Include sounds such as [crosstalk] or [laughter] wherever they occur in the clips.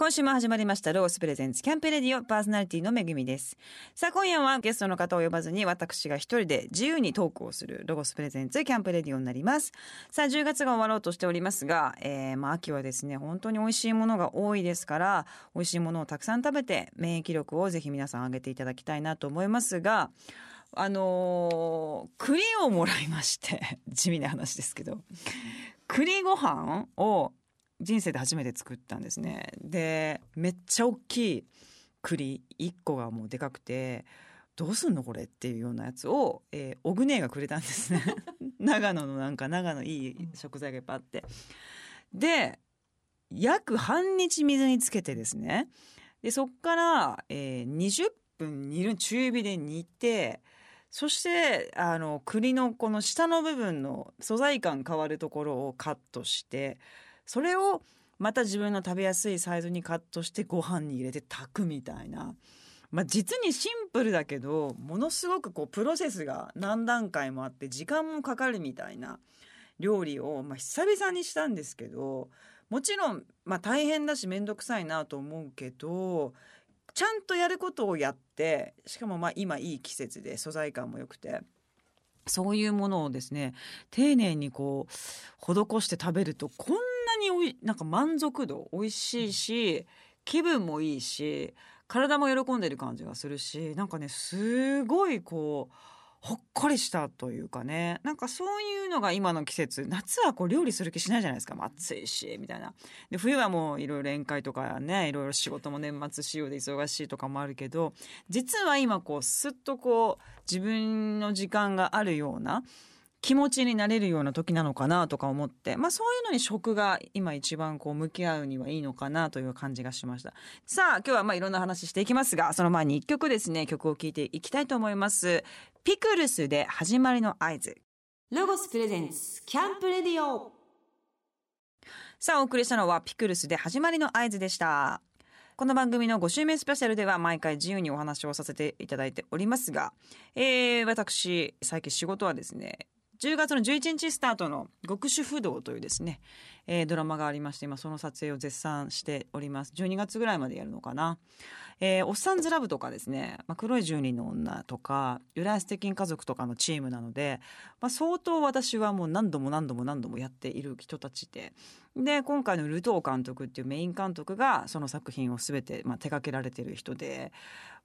今週も始まりましたロースプレゼンツキャンペレディオパーソナリティのめぐみです。さあ今夜はゲストの方を呼ばずに私が一人で自由にトークをするロゴスプレゼンツキャンプレディオになります。さあ10月が終わろうとしておりますが、えー、まあ秋はですね本当に美味しいものが多いですから美味しいものをたくさん食べて免疫力をぜひ皆さん上げていただきたいなと思いますがあのー、栗をもらいまして地味な話ですけど栗ご飯を人生で初めて作ったんですね。でめっちゃ大きい栗1個がもうでかくてどうすんのこれっていうようなやつを、えー、オグネがくれたんですね。[laughs] 長野のなんか長野いい食材がいっぱいあって。で約半日水につけてですね。でそっから、えー、20分煮る中火で煮てそしてあの栗のこの下の部分の素材感変わるところをカットしてそれをまた自分の食べやすいサイズにカットしてご飯に入れて炊くみたいな。まあ、実にシンプルだけどものすごくこうプロセスが何段階もあって時間もかかるみたいな料理を、まあ、久々にしたんですけどもちろん、まあ、大変だし面倒くさいなと思うけどちゃんとやることをやってしかもまあ今いい季節で素材感も良くてそういうものをですね丁寧にこう施して食べるとこんなにおいなんか満足度美味しいし気分もいいし体も喜んでる感じがするしなんかねすごいこうほっこりしたというかねなんかそういうのが今の季節夏はこう料理する気しないじゃないですか、暑いしみたいな。で冬はもういろいろ宴会とかねいろいろ仕事も年末仕様で忙しいとかもあるけど実は今こうすっとこう自分の時間があるような気持ちになれるような時なのかなとか思って、まあそういうのに食が今一番こう向き合うにはいいのかなという感じがしました。さあ今日はまあいろんな話していきますが、その前に一曲ですね、曲を聴いていきたいと思います。ピクルスで始まりの合図。ロゴスプレゼンツキャンプレディオ。さあお送りしたのはピクルスで始まりの合図でした。この番組の5週目スペシャルでは毎回自由にお話をさせていただいておりますが、えー、私最近仕事はですね10月の11日スタートの「極主不動」というですね、えー、ドラマがありまして今その撮影を絶賛しております。12月ぐらいまでやるのかな。えー、おっさんずラブとかですね、まあ、黒い住人の女とか、浦安鉄筋家族とかのチームなので、まあ、相当私はもう何度も何度も何度もやっている人たちで、で、今回のルトー監督っていうメイン監督がその作品を全て、まあ、手掛けられてる人で、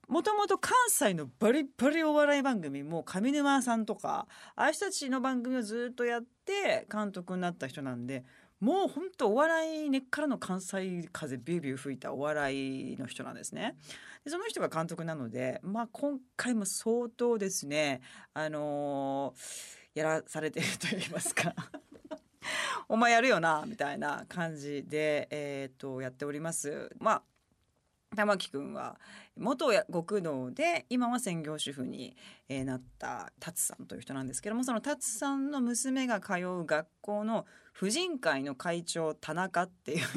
もともと関西のバリバリお笑い番組も上沼さんとかああいう人たちの番組をずっとやって監督になった人なんでもう本当お笑い根っからの関西風ビュービュー吹いたお笑いの人なんですね。でその人が監督なので、まあ、今回も相当ですね、あのー、やらされてると言いますか [laughs] お前やるよなみたいな感じで、えー、とやっております。まあ玉木くんは元極道で今は専業主婦に、なった達さんという人なんですけどもその達さんの娘が通う学校の婦人会の会長田中っていう。[laughs]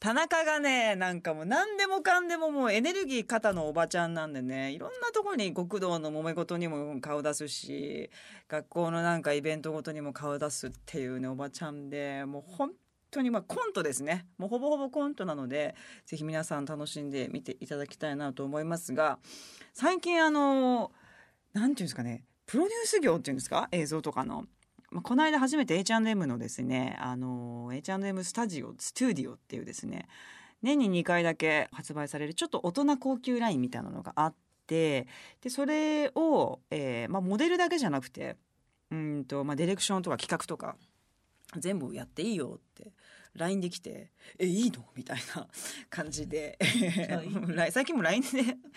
田中がねなんかもう何でもかんでももうエネルギー肩のおばちゃんなんでねいろんなところに極道の揉め事にも顔出すし学校のなんかイベントごとにも顔出すっていうねおばちゃんでもう本当にまあコントですねもうほぼほぼコントなのでぜひ皆さん楽しんで見ていただきたいなと思いますが最近あの何ていうんですかねプロデュース業っていうんですか？映像とかの。まあ、この間初めて H&M のですねあの H&M スタジオスタジオっていうですね年に2回だけ発売されるちょっと大人高級ラインみたいなのがあってでそれを、えーまあ、モデルだけじゃなくてうんと、まあ、ディレクションとか企画とか全部やっていいよって LINE で来て「えいいの?」みたいな [laughs] 感じで。[laughs] 最近も LINE で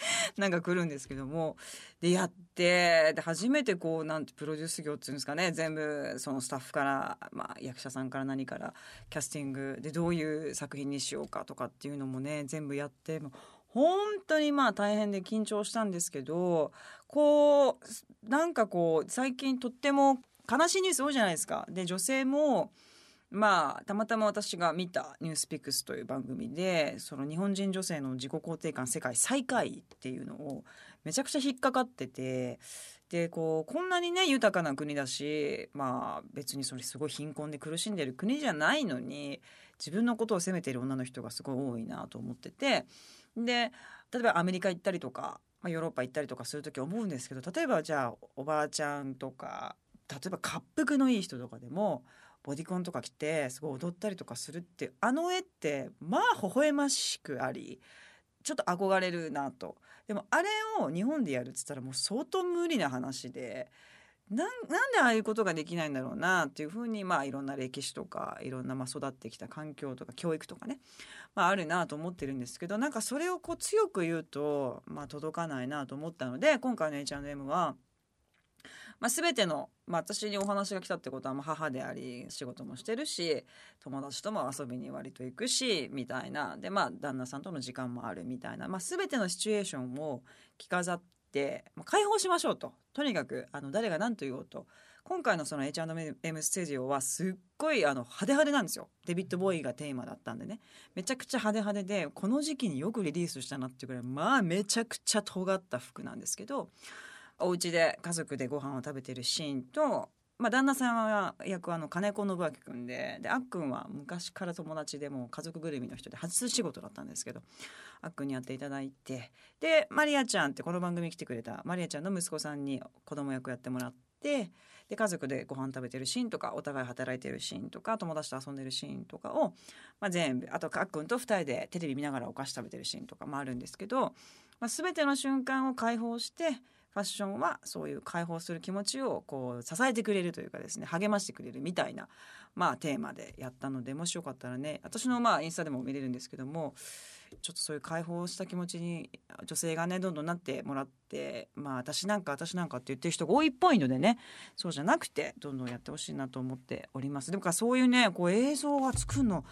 [laughs] なんか来るんですけども。でやってで初めてこうなんてプロデュース業っていうんですかね。全部そのスタッフから、まあ、役者さんから何からキャスティングでどういう作品にしようかとかっていうのもね全部やっても本当にまあ大変で緊張したんですけどこうなんかこう最近とっても悲しいニュース多いじゃないですか。で女性もまあたまたま私が見た「ニュースピックス」という番組でその日本人女性の自己肯定感世界最下位っていうのをめちゃくちゃ引っかかっててでこうこんなにね豊かな国だしまあ別にそれすごい貧困で苦しんでる国じゃないのに自分のことを責めている女の人がすごい多いなと思っててで例えばアメリカ行ったりとか、まあ、ヨーロッパ行ったりとかする時思うんですけど例えばじゃあおばあちゃんとか例えば滑腹のいい人とかでもボディコンとか着てすごい踊ったりとかするってあの絵ってまあ微笑ましくありちょっと憧れるなとでもあれを日本でやるっつったらもう相当無理な話でなんなんでああいうことができないんだろうなっていうふうにまあいろんな歴史とかいろんなまあ育ってきた環境とか教育とかね、まあ、あるなと思ってるんですけどなんかそれをこう強く言うと、まあ、届かないなと思ったので今回の H&M は。まあ、全ての、まあ、私にお話が来たってことはまあ母であり仕事もしてるし友達とも遊びに割と行くしみたいな。でまあ旦那さんとの時間もあるみたいな、まあ、全てのシチュエーションを着飾って、まあ、解放しましょうと。とにかくあの誰が何と言おうと。今回のその H&M ステージオはすっごいあの派手派手なんですよ。デビッド・ボーイがテーマだったんでね。めちゃくちゃ派手派手でこの時期によくリリースしたなっていうぐらいまあめちゃくちゃ尖った服なんですけどお家で家族でご飯を食べてるシーンと、まあ、旦那さんは役はあの金子信明君でであっくんは昔から友達でも家族ぐるみの人で初仕事だったんですけどあっくんにやっていただいてでマリアちゃんってこの番組来てくれたマリアちゃんの息子さんに子供役やってもらってで家族でご飯食べてるシーンとかお互い働いてるシーンとか友達と遊んでるシーンとかを、まあ、全部あとあっくんと2人でテレビ見ながらお菓子食べてるシーンとかもあるんですけど、まあ、全ての瞬間を解放してファッションはそういう解放する気持ちをこう支えてくれるというかですね励ましてくれるみたいな、まあ、テーマでやったのでもしよかったらね私のまあインスタでも見れるんですけどもちょっとそういう解放した気持ちに女性がねどんどんなってもらってまあ私なんか私なんかって言ってる人が多いっぽいのでねそうじゃなくてどんどんやってほしいなと思っております。でもそういうねこう映像が作るの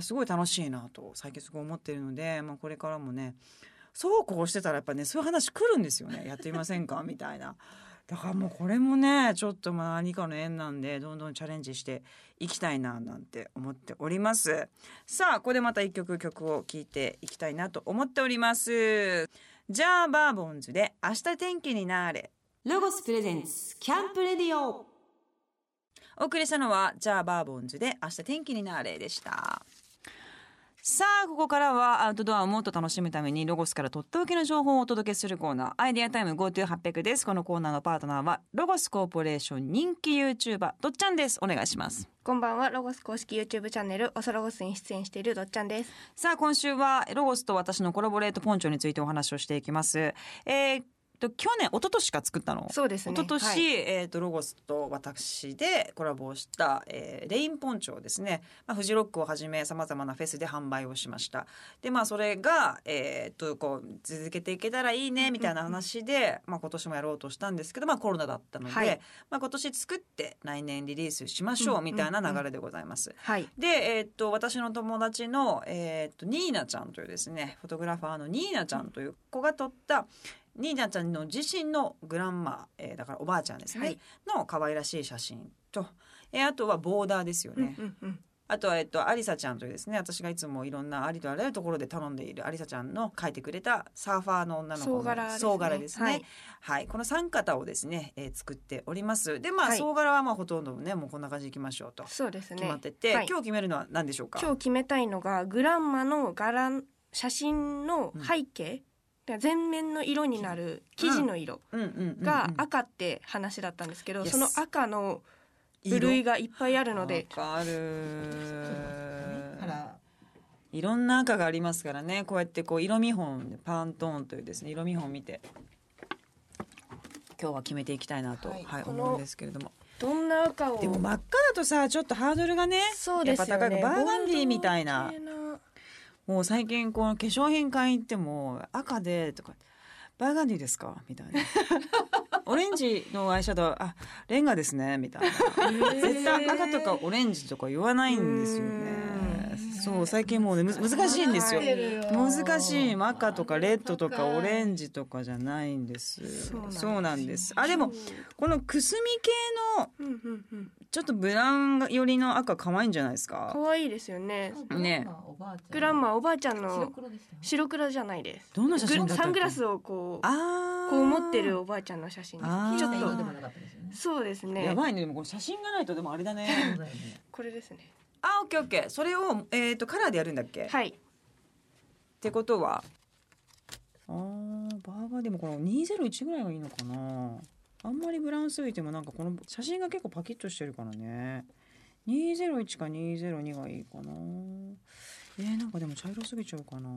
すごい楽しいなと最近すごい思ってるので、まあ、これからもねそうこうしてたらやっぱねそういう話来るんですよね。やってみませんか？[laughs] みたいな。だからもうこれもねちょっとまあ何かの縁なんでどんどんチャレンジしていきたいななんて思っております。さあここでまた一曲曲を聴いていきたいなと思っております。じゃあバーボンズで明日天気になれ。ロゴスプレゼンツキャンプレディオ。お送りしたのはじゃあバーボンズで明日天気になれでしたさあここからはアウトドアをもっと楽しむためにロゴスからとっておきの情報をお届けするコーナーアイデアタイム GoTo800 です。このコーナーのパートナーはロゴスコーポレーション人気 YouTuber どっちゃんです。お願いします。こんばんは。ロゴス公式 YouTube チャンネルおそロゴスに出演しているどっちゃんです。さあ今週はロゴスと私のコラボレートポンチョについてお話をしていきます。えーと去年一昨年か作ったの。そうですね。一昨年、はい。えー、とロゴスと私でコラボをした、えーレインポンチョをですね、まあ、フジロックをはじめさまざまなフェスで販売をしました。でまあそれが、えー、とこう続けていけたらいいねみたいな話で、まあ、今年もやろうとしたんですけど、まあ、コロナだったので、はい。まあ、今年作って来年リリースしましょうみたいな流れでございます。はい。で、えーっと私の友達の、えーっとニーナちゃんというですねフォトグラファーのニーナちゃんという子が撮ったニーナちゃんの自身のグランマ、えーだからおばあちゃんですね、はい。の可愛らしい写真と、えーあとはボーダーですよね、うんうんうん。あとは、えっと、アリサちゃんというですね私がいつもいろんなありとあらゆるところで頼んでいるアリサちゃんの描いてくれたサーファーの女の子の総柄ですね。総柄ですね。はい。はい、この三方をですね、えー作っております。で、まあ、はい。総柄はまあほとんどね、もうこんな感じでいきましょうとそうですね。決まってて、はい。今日決めるのは何でしょうか？今日決めたいのがグランマの柄写真の背景、全面の色になる生地の色が赤って話だったんですけど、その赤の部類がいっぱいあるので。る。いろんな赤がありますからね。こうやってこう色見本でパントーンというですね色見本見て今日は決めていきたいなと、ははいいこの思うんですけれども。どんな赤をでも真っ赤だとさちょっとハードルがねそうですよね。やっぱ高いバーガンディーみたいなもう最近この化粧品買い行っても赤でとかバーガンディーですか？みたいな。[laughs] オレンジのアイシャドウあレンガですねみたいな。絶対赤とかオレンジとか言わないんですよね。そう最近もうねむ難しいんですよ。難しい赤とかレッドとかオレンジとかじゃないんですそうなんです。あでもこのくすみ系のちょっとブラウン寄りの赤可愛いんじゃないですか？可愛いですよね。ね。グランマおばあちゃんの白黒じゃないです。どんな写真だったっけ？サングラスをこうあー。こう持ってるおばあちゃんの写真。ちょっと。色でもなかったですよねそうですね。やばいね。でもこれ写真がないとでもあれだね。これですね。あオッケーオッケー。それを、えー、とカラーでやるんだっけ、っはい。てことは。あーバーガー。でもこの201ぐらいがいいのかな？あんまりブラウンすぎてもなんかこの写真が結構パキッとしてるからね。201か202がいいかな。えー、なんかでも茶色すぎちゃうかな。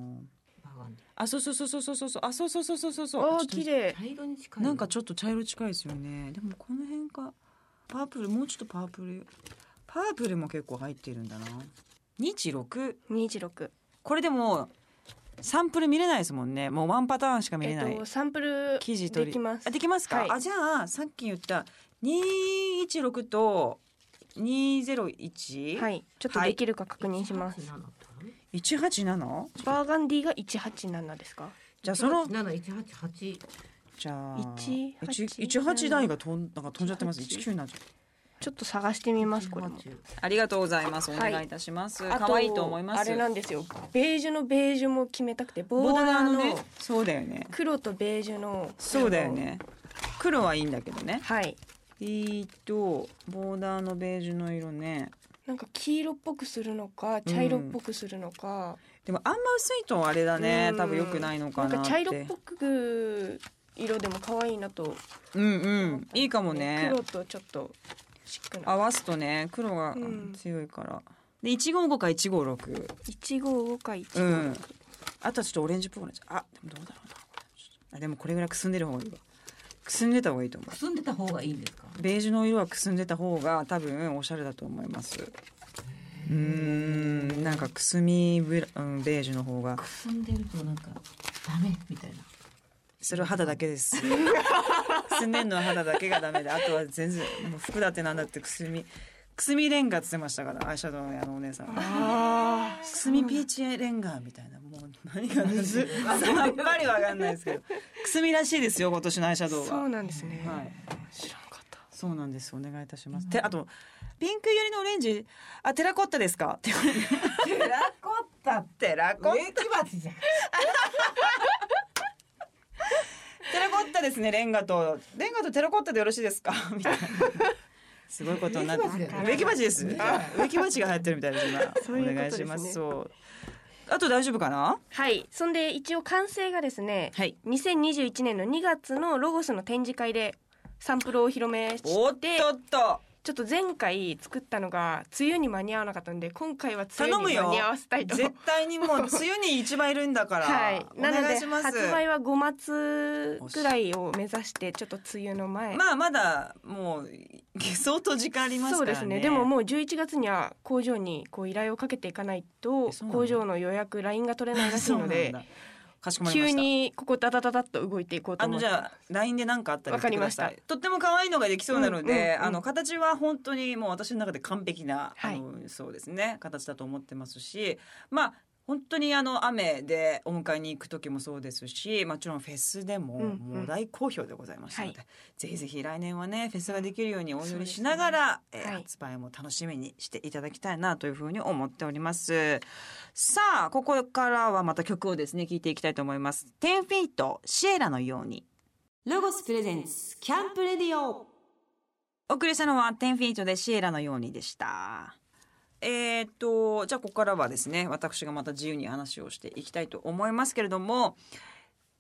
あそうそうそうそうそうそう。あそうそうそうそうそうそう。おーちょっと綺麗。ィ茶色に近い。なんかちょっと茶色近いですよね。でもこの辺か。パープルもうちょっとパープル。パープルも結構入ってるんだな。216 216これでもサンプル見れないですもんね。もうワンパターンしか見れえない、っとサンプル生地取りできますあできますか、はい。あじゃあさっき言った216と201、はい。ちょっとできるか確認します、187バーガンディが187ですか？じゃあその七一八八。じゃあ18 18台が飛んなんか飛んじゃってます？19になっちゃうちょっと探してみますこれも。ありがとうございます。おはい。願いいたします、あ可愛いと思います。あれなんですよ。ベージュのベージュも決めたくてボボーーダーのねそうだよね。黒とベージュのそうだよね。黒はいいんだけどね。はい。えーっとボーダーのベージュの色ね。なんか黄色っぽくするのか茶色っぽくするのか、でもあんま薄いとあれだね。うん。多分良くないのかなって。なんか茶色っぽく色でも可愛いなとうんうん。いいかもね。黒とちょっと合わすとね黒がうん。強いから、で155か156 155か156、うん。あとはちょっとオレンジっぽくなっちゃう。あでもどうだろうな。あでもこれぐらいくすんでる方がいいわ。くすんでた方がいいと思くすんでた方がいいんですか？うベージュの色はくすんでた方が多分おしゃれだと思います。うーん。なんかくすみブラ、うん、ベージュの方が。くすんでるとなんかダメ？みたいなそれは肌だけです。くすんでんのは肌だけがダメで。あとは全然もう服だってなんだってくすみくすみレンガって言ってましたからアイシャドウのあのお姉さん。あくすみピーチレンガみたいな。もう何がむずさっぱりわかんないですけど。くすみらしいですよ今年のアイシャドウは。そうなんですね、はい。知らなかった。そうなんです。お願いいたします、てあとピンク寄りのオレンジ。あテラコッタですか？テラコッタテラコッ植木鉢じゃんテラコッタですねレンガと。レンガとテラコッタでよろしいですか？みたいな。すごいことになって。植木鉢です植木鉢が流行ってるみたいです今。そういうね。お願いします。そう。あと大丈夫かな？はい。そんで一応完成がですね、はい。2021年の2月のロゴスの展示会でサンプルをお披露目おっしてとっとちょっと前回作ったのが梅雨に間に合わなかったんで今回は梅雨頼むよ。に間に合わせたいと。絶対にもう [laughs] 梅雨に一番いるんだから、はい、おなので願いします。発売は5月ぐらいを目指してちょっと梅雨の前、まあまだもう相当時間ありますからね。そうですね。でももう11月には工場にこう依頼をかけていかないと工場の予約ラインが取れないらしいので [laughs] かしこまりました。急にここダダダダッと動いていこうとあ思って。のじゃあ LINE で何かあったら言ってくださわかい。とっても可愛いのができそうなので、うんうんうんあの形は本当にもう私の中で完璧な、はい。あのそうですね。形だと思ってますし。まあ本当にあの雨でお迎えに行く時もそうですしもちろんフェスでもうんうん。もう大好評でございましたので、はぜひぜひ来年はねフェスができるようにお祈りしながら、えーはい。発売も楽しみにしていただきたいなというふうに思っております。さあここからはまた曲をですね聴いていきたいと思います。10フィートシエラのように。ロゴスプレゼンツキャンプレディオ。お送りしたのは10フィートでシエラのようにでした。えーっとじゃあここからはですね私がまた自由に話をしていきたいと思いますけれども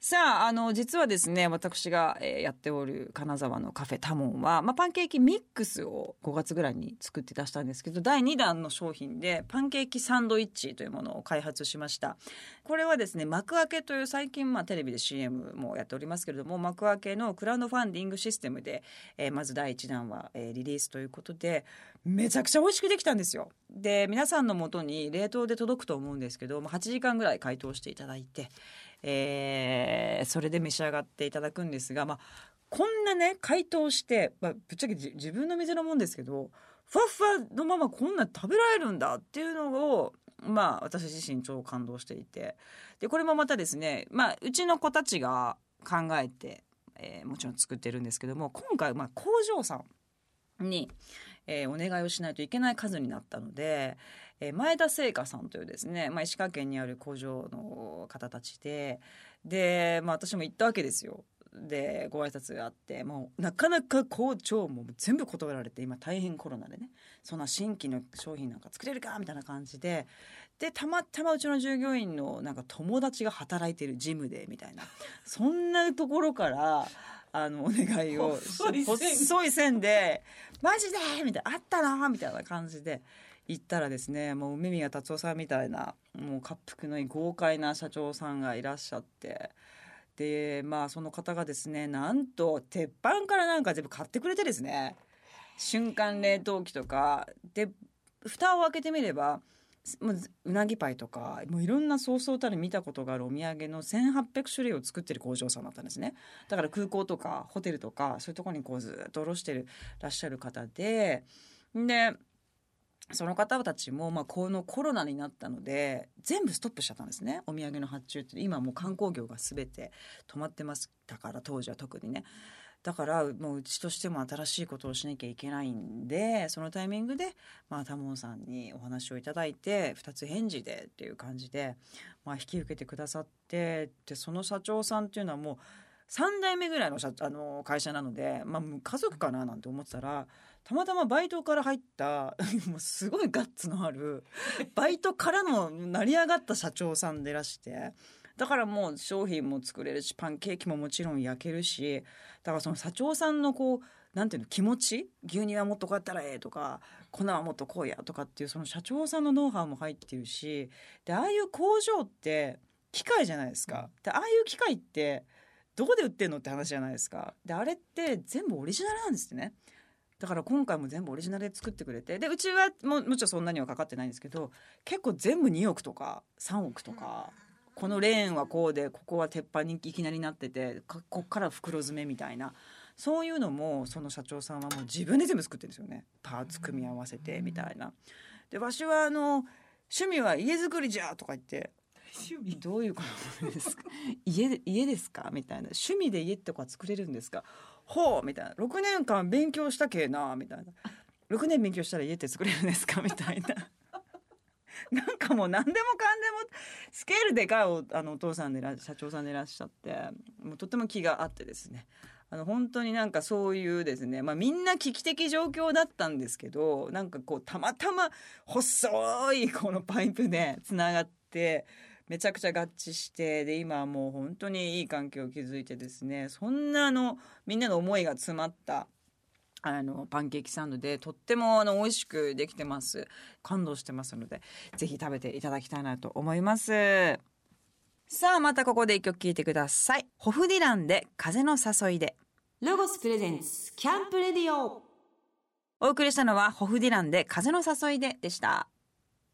さああの実はですね私が、えーやっておる金沢のカフェタモンは、まあ、パンケーキミックスを5月ぐらいに作って出したんですけど第2弾の商品でパンケーキサンドイッチというものを開発しました。これはですね幕開けという最近まあテレビで CM もやっておりますけれども幕開けのクラウドファンディングシステムで、えーまず第1弾は、えーリリースということでめちゃくちゃ美味しくできたんですよ。で皆さんのもとに冷凍で届くと思うんですけども8時間ぐらい解凍していただいて、えーそれで召し上がっていただくんですが、まあ、こんなね解凍して、まあ、ぶっちゃけ自分の店のもんですけどふわふわのままこんな食べられるんだっていうのをまあ私自身超感動していて。でこれもまたですね、まあ、うちの子たちが考えて、えーもちろん作ってるんですけども今回まあ工場さんに、えーお願いをしないといけない数になったので、えー前田製菓さんというですね、まあ、石川県にある工場の方たちでで、まあ、私も行ったわけですよ。でご挨拶があってもうなかなか校長も全部断られて今大変コロナでねそんな新規の商品なんか作れるかみたいな感じででたまたまうちの従業員のなんか友達が働いてるジムでみたいなそんなところからあのお願いを細い線で「マジで!」みたいな「あったな!」みたいな感じで。行ったらですねもう梅宮達夫さんみたいなもう滑腹のいい豪快な社長さんがいらっしゃってでまあその方がですねなんと鉄板からなんか全部買ってくれてですね瞬間冷凍機とかで蓋を開けてみればもううなぎパイとかもういろんなそうそうたる見たことがあるお土産の1800種類を作ってる工場さんだったんですね。だから空港とかホテルとかそういうところにこうずっと卸してるらっしゃる方ででその方たちも、まあ、このコロナになったので全部ストップしちゃったんですね。お土産の発注って。今もう観光業が全て止まってましたから当時は特にね。だからもううちとしても新しいことをしなきゃいけないんでそのタイミングで、まあ、タモンさんにお話をいただいて2つ返事でっていう感じで、まあ、引き受けてくださってでその社長さんっていうのはもう3代目ぐらいの社あの会社なので、まあ、家族かななんて思ってたらたまたまバイトから入った [laughs] もうすごいガッツのあるバイトからの成り上がった社長さんでらしてだからもう商品も作れるしパンケーキももちろん焼けるしだからその社長さんのこうなんていうの気持ち牛乳はもっとこうやったらええとか粉はもっとこうやとかっていうその社長さんのノウハウも入ってるしでああいう工場って機械じゃないですか。でああいう機械ってどこで売ってんのって話じゃないですか。であれって全部オリジナルなんですってね。だから今回も全部オリジナルで作ってくれてでうちはももちろんそんなにはかかってないんですけど結構全部2億とか3億とか、このレーンはこうでここは鉄板にいきなりなっててかこっから袋詰めみたいな。そういうのもその社長さんはもう自分で全部作ってるんですよね。パーツ組み合わせてみたいな。でわしはあの趣味は家づくりじゃとか言って趣味？どういうことですか？[laughs] 家で家ですか？みたいな。趣味で家とか作れるんですか？ほうみたいな。6年間勉強したけえなみたいな。6年勉強したら家って作れるんですか？みたいな [laughs] なんかもう何でもかんでもスケールでかいおあのお父さんでら社長さんでいらっしゃってもうとても気があってですね。あの本当になんかそういうですね、まあ、みんな危機的状況だったんですけどなんかこうたまたま細いこのパイプでつながってめちゃくちゃ合致してで今はもう本当にいい環境を築いてですねそんなあのみんなの思いが詰まったあのパンケーキサンドでとってもあの美味しくできてます。感動してますのでぜひ食べていただきたいなと思います。さあまたここで一曲聴いてください。ホフディランで風の誘いで。ロゴスプレゼンツキャンプレディオ。お送りしたのはホフディランで風の誘いででした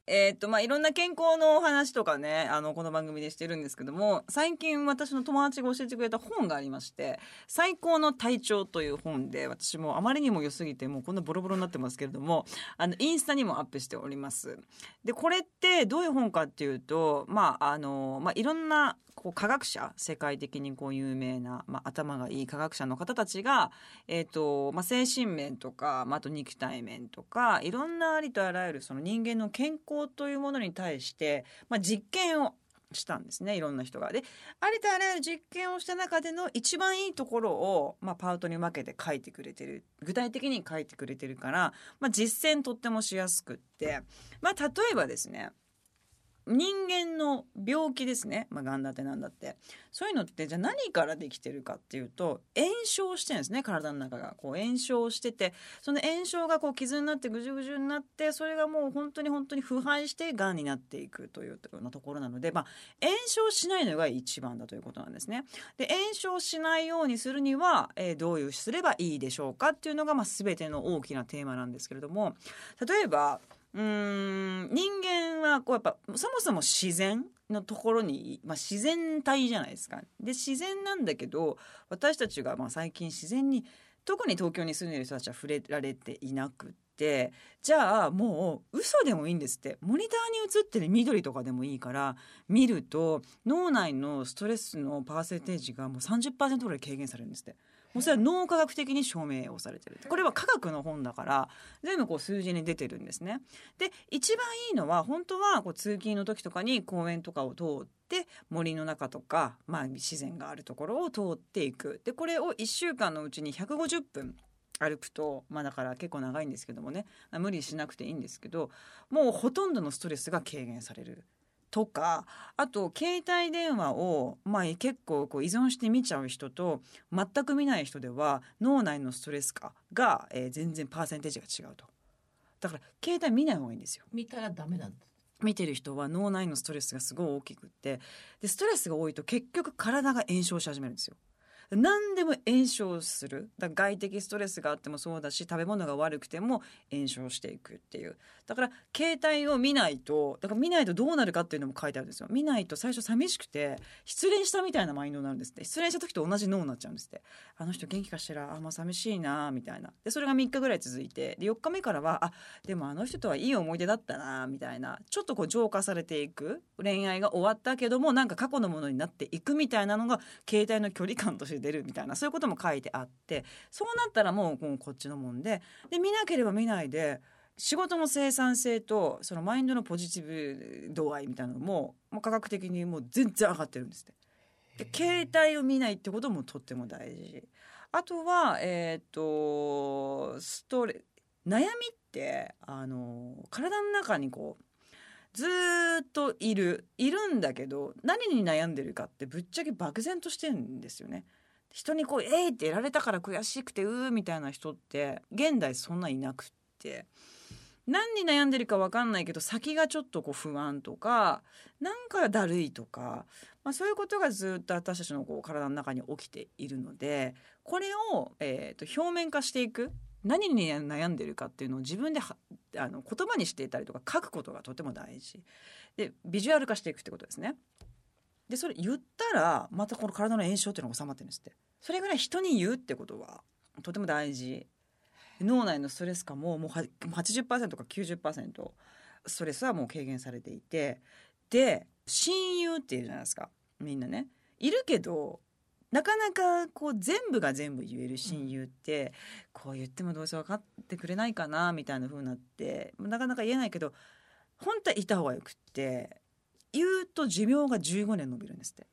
えーっとまあいろんな健康のお話とかねあのこの番組でしてるんですけども最近私の友達が教えてくれた本がありまして「最高の体調」という本で私もあまりにも良すぎてもうこんなボロボロになってますけれどもあのインスタにもアップしております。でこれってどういう本かっていうとまああのまあいろんなこう科学者世界的にこう有名な、まあ、頭がいい科学者の方たちが、えーとまあ、精神面とか、まあ、あと肉体面とかいろんなありとあらゆるその人間の健康というものに対して、まあ、実験をしたんですねいろんな人が。でありとあらゆる実験をした中での一番いいところを、まあ、パートに分けて書いてくれてる具体的に書いてくれてるから、まあ、実践とってもしやすくって、まあ、例えばですね人間の病気ですね、まあ、がんだってなんだって。そういうのってじゃあ何からできてるかっていうと炎症してるんですね体の中が。こう炎症しててその炎症がこう傷になってぐじゅぐじゅになってそれがもう本当に本当に腐敗してがんになっていくというようなところなので、まあ、炎症しないのが一番だということなんですね。で炎症しないようにするには、えーどういうすればいいでしょうかっていうのが、まあ、全ての大きなテーマなんですけれども例えば人間はこうやっぱそもそも自然のところに、まあ、自然体じゃないですか。で自然なんだけど私たちがまあ最近自然に特に東京に住んでる人たちは触れられていなくてじゃあもう嘘でもいいんですって。モニターに映ってる緑とかでもいいから見ると脳内のストレスのパーセンテージがもう30%ぐらい軽減されるんですって。もうそれは脳科学的に証明をされてるこれは科学の本だから全部こう数字に出てるんですね。で一番いいのは本当はこう通勤の時とかに公園とかを通って森の中とか、まあ、自然があるところを通っていくでこれを1週間のうちに150分歩くとまあだから結構長いんですけどもね無理しなくていいんですけどもうほとんどのストレスが軽減される。とかあと携帯電話を、まあ、結構こう依存して見ちゃう人と全く見ない人では脳内のストレス化が、えー全然パーセンテージが違うと。だから携帯見ない方がいいんですよ。見たらダメなんだ。見てる人は脳内のストレスがすごい大きくってでストレスが多いと結局体が炎症し始めるんですよ何でも炎症する。だ外的ストレスがあってもそうだし食べ物が悪くても炎症していくっていう。だから携帯を見ないとだから見ないとどうなるかっていうのも書いてあるんですよ。見ないと最初寂しくて失恋したみたいなマインドになるんですって。失恋した時と同じ脳になっちゃうんですって。あの人元気かしら？あもう寂しいなみたいな。でそれが3日ぐらい続いてで4日目からはあでもあの人とはいい思い出だったなみたいな。ちょっとこう浄化されていく。恋愛が終わったけどもなんか過去のものになっていくみたいなのが携帯の距離感として出るみたいなそういうことも書いてあってそうなったらもうもうこっちのもんでで見なければ見ないで仕事の生産性とそのマインドのポジティブ度合いみたいなのももう科学的にもう全然上がってるんですって。で携帯を見ないってこともとっても大事。あとはえっ、とストレ悩みってあの体の中にこうずーっといるいるんだけど何に悩んでるかってぶっちゃけ漠然としてるんですよね。人にこう「えい!」ってやられたから悔しくてうーみたいな人って現代そんないなくって何に悩んでるか分かんないけど先がちょっとこう不安とかなんかだるいとか、まあ、そういうことがずっと私たちのこう体の中に起きているのでこれを、えー、と表面化していく何に悩んでるかっていうのを自分であの言葉にしていたりとか書くことがとても大事でビジュアル化していくってことですね。でそれ言ったらまたこの体の炎症っていうのが収まってるんですって。それぐらい人に言うってことはとても大事。脳内のストレス感ももうは80%か90%ストレスはもう軽減されていて。で親友っていうじゃないですか。みんなね。いるけどなかなかこう全部が全部言える親友って、こう言ってもどうせ分かってくれないかなみたいな風になってなかなか言えないけど本当はいた方がよくって言うと寿命が15年伸びるんですって。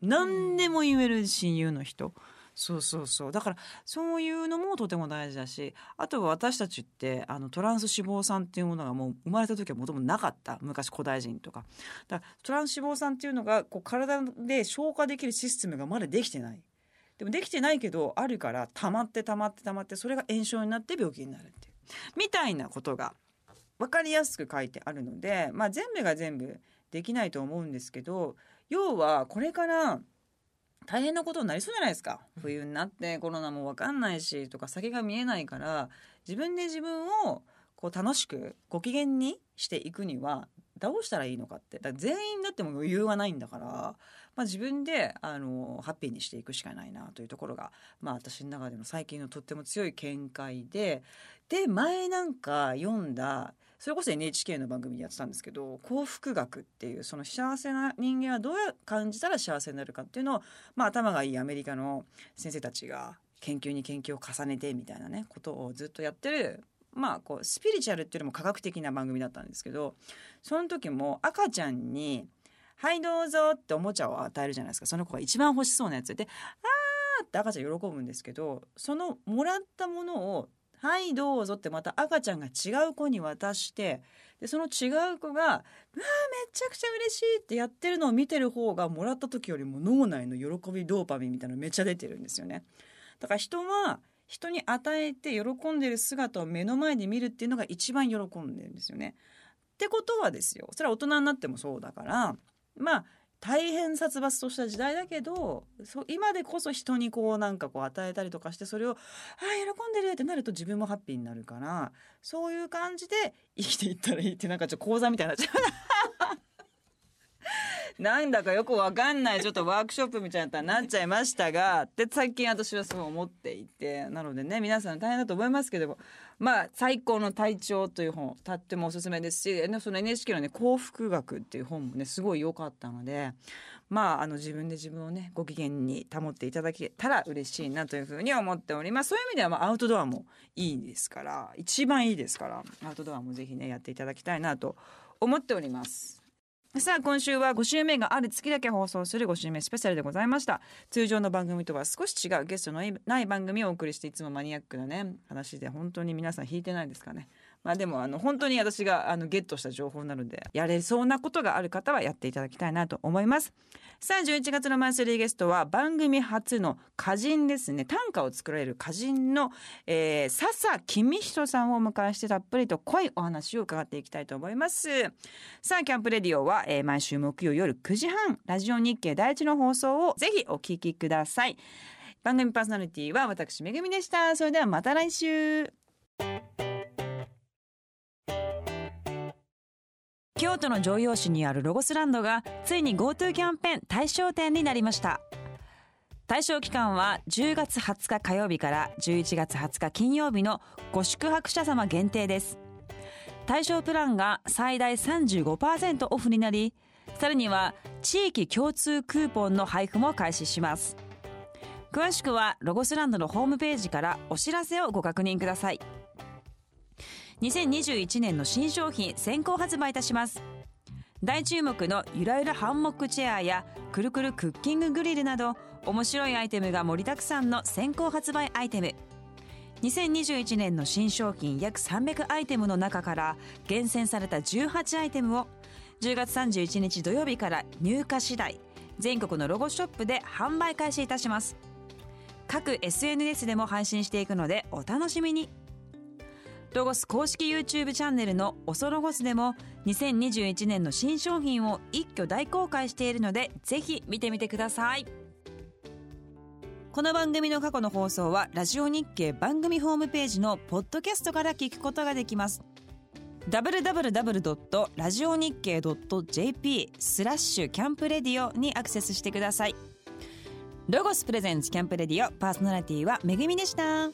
何でも言える親友の人、そうそうそう。だからそういうのもとても大事だしあとは私たちってあのトランス脂肪酸っていうものがもう生まれた時はもともとなかった。昔古代人とか。だからトランス脂肪酸っていうのがこう体で消化できるシステムがまだできてない。でもできてないけどあるから溜まって溜まって溜まってそれが炎症になって病気になるっていう。みたいなことが分かりやすく書いてあるので、まあ、全部が全部できないと思うんですけど要はこれから大変なことになりそうじゃないですか。冬になってコロナも分かんないしとか先が見えないから自分で自分をこう楽しくご機嫌にしていくにはどうしたらいいのかって。だ全員だっても余裕はないんだから、まあ、自分であのハッピーにしていくしかないなというところが、まあ、私の中での最近のとっても強い見解でで前なんか読んだそれこそ NHK の番組でやってたんですけど幸福学っていうその幸せな人間はどう感じたら幸せになるかっていうのを、まあ、頭がいいアメリカの先生たちが研究に研究を重ねてみたいなねことをずっとやってるまあこうスピリチュアルっていうよりも科学的な番組だったんですけどその時も赤ちゃんに「はいどうぞ」っておもちゃを与えるじゃないですか。その子が一番欲しそうなやつで「あー」って赤ちゃん喜ぶんですけどそのもらったものを「はいどうぞ」ってまた赤ちゃんが違う子に渡してでその違う子が「うわーめちゃくちゃ嬉しい」ってやってるのを見てる方がもらった時よりも脳内の喜びドーパミンみたいなのめっちゃ出てるんですよね。だから人は人に与えて喜んでる姿を目の前で見るっていうのが一番喜んでるんですよね。ってことはですよそれは大人になってもそうだからまあ大変殺伐とした時代だけどそ今でこそ人にこうなんかこう与えたりとかしてそれを「ああ喜んでる」ってなると自分もハッピーになるからそういう感じで生きていったらいいってなんかちょっと講座みたいになっちゃう。[laughs] なんだかよくわかんないちょっとワークショップみたいななっちゃいましたがで最近私はそう思っていてなのでね皆さん大変だと思いますけどもまあ最高の体調という本とってもおすすめですしその NHK のね幸福学っていう本もねすごい良かったのでまああの自分で自分をねご機嫌に保っていただけたら嬉しいなというふうに思っております。そういう意味ではまあアウトドアもいいですから一番いいですからアウトドアもぜひねやっていただきたいなと思っております。さあ今週は5週目がある月だけ放送する5週目スペシャルでございました。通常の番組とは少し違うゲストのない番組をお送りしていつもマニアックなね話で本当に皆さん引いてないですかね。まあでもあの本当に私があのゲットした情報なのでやれそうなことがある方はやっていただきたいなと思います。さあ11月のマンスリーゲストは番組初の歌人ですね。短歌を作られる歌人の、えー、笹公人さんをお迎えしてたっぷりと濃いお話を伺っていきたいと思います。さあキャンプレディオは、えー、毎週木曜夜9時半ラジオ日経第一の放送をぜひお聞きください。番組パーソナリティは私めぐみでした。それではまた来週。京都の城陽市にあるロゴスランドがついに GoTo キャンペーン対象店になりました。対象期間は10月20日火曜日から11月20日金曜日のご宿泊者様限定です。対象プランが最大35%オフになりさらには地域共通クーポンの配布も開始します。詳しくはロゴスランドのホームページからお知らせをご確認ください。2021年の新商品先行発売いたします。大注目のゆらゆらハンモックチェアやくるくるクッキンググリルなど面白いアイテムが盛りだくさんの先行発売アイテム。2021年の新商品約300アイテムの中から厳選された18アイテムを10月31日土曜日から入荷次第全国のロゴショップで販売開始いたします。各 SNS でも配信していくのでお楽しみに。ロゴス公式 YouTube チャンネルの「おそロゴス」でも2021年の新商品を一挙大公開しているのでぜひ見てみてくださいこの番組の過去の放送はラジオ日経番組ホームページのポッドキャストから聞くことができます www. ラジオ日経 .jp スラッシュキャンプレディオにアクセスしてくださいロゴスプレゼンツキャンプレディオパーソナリティはめぐみでした。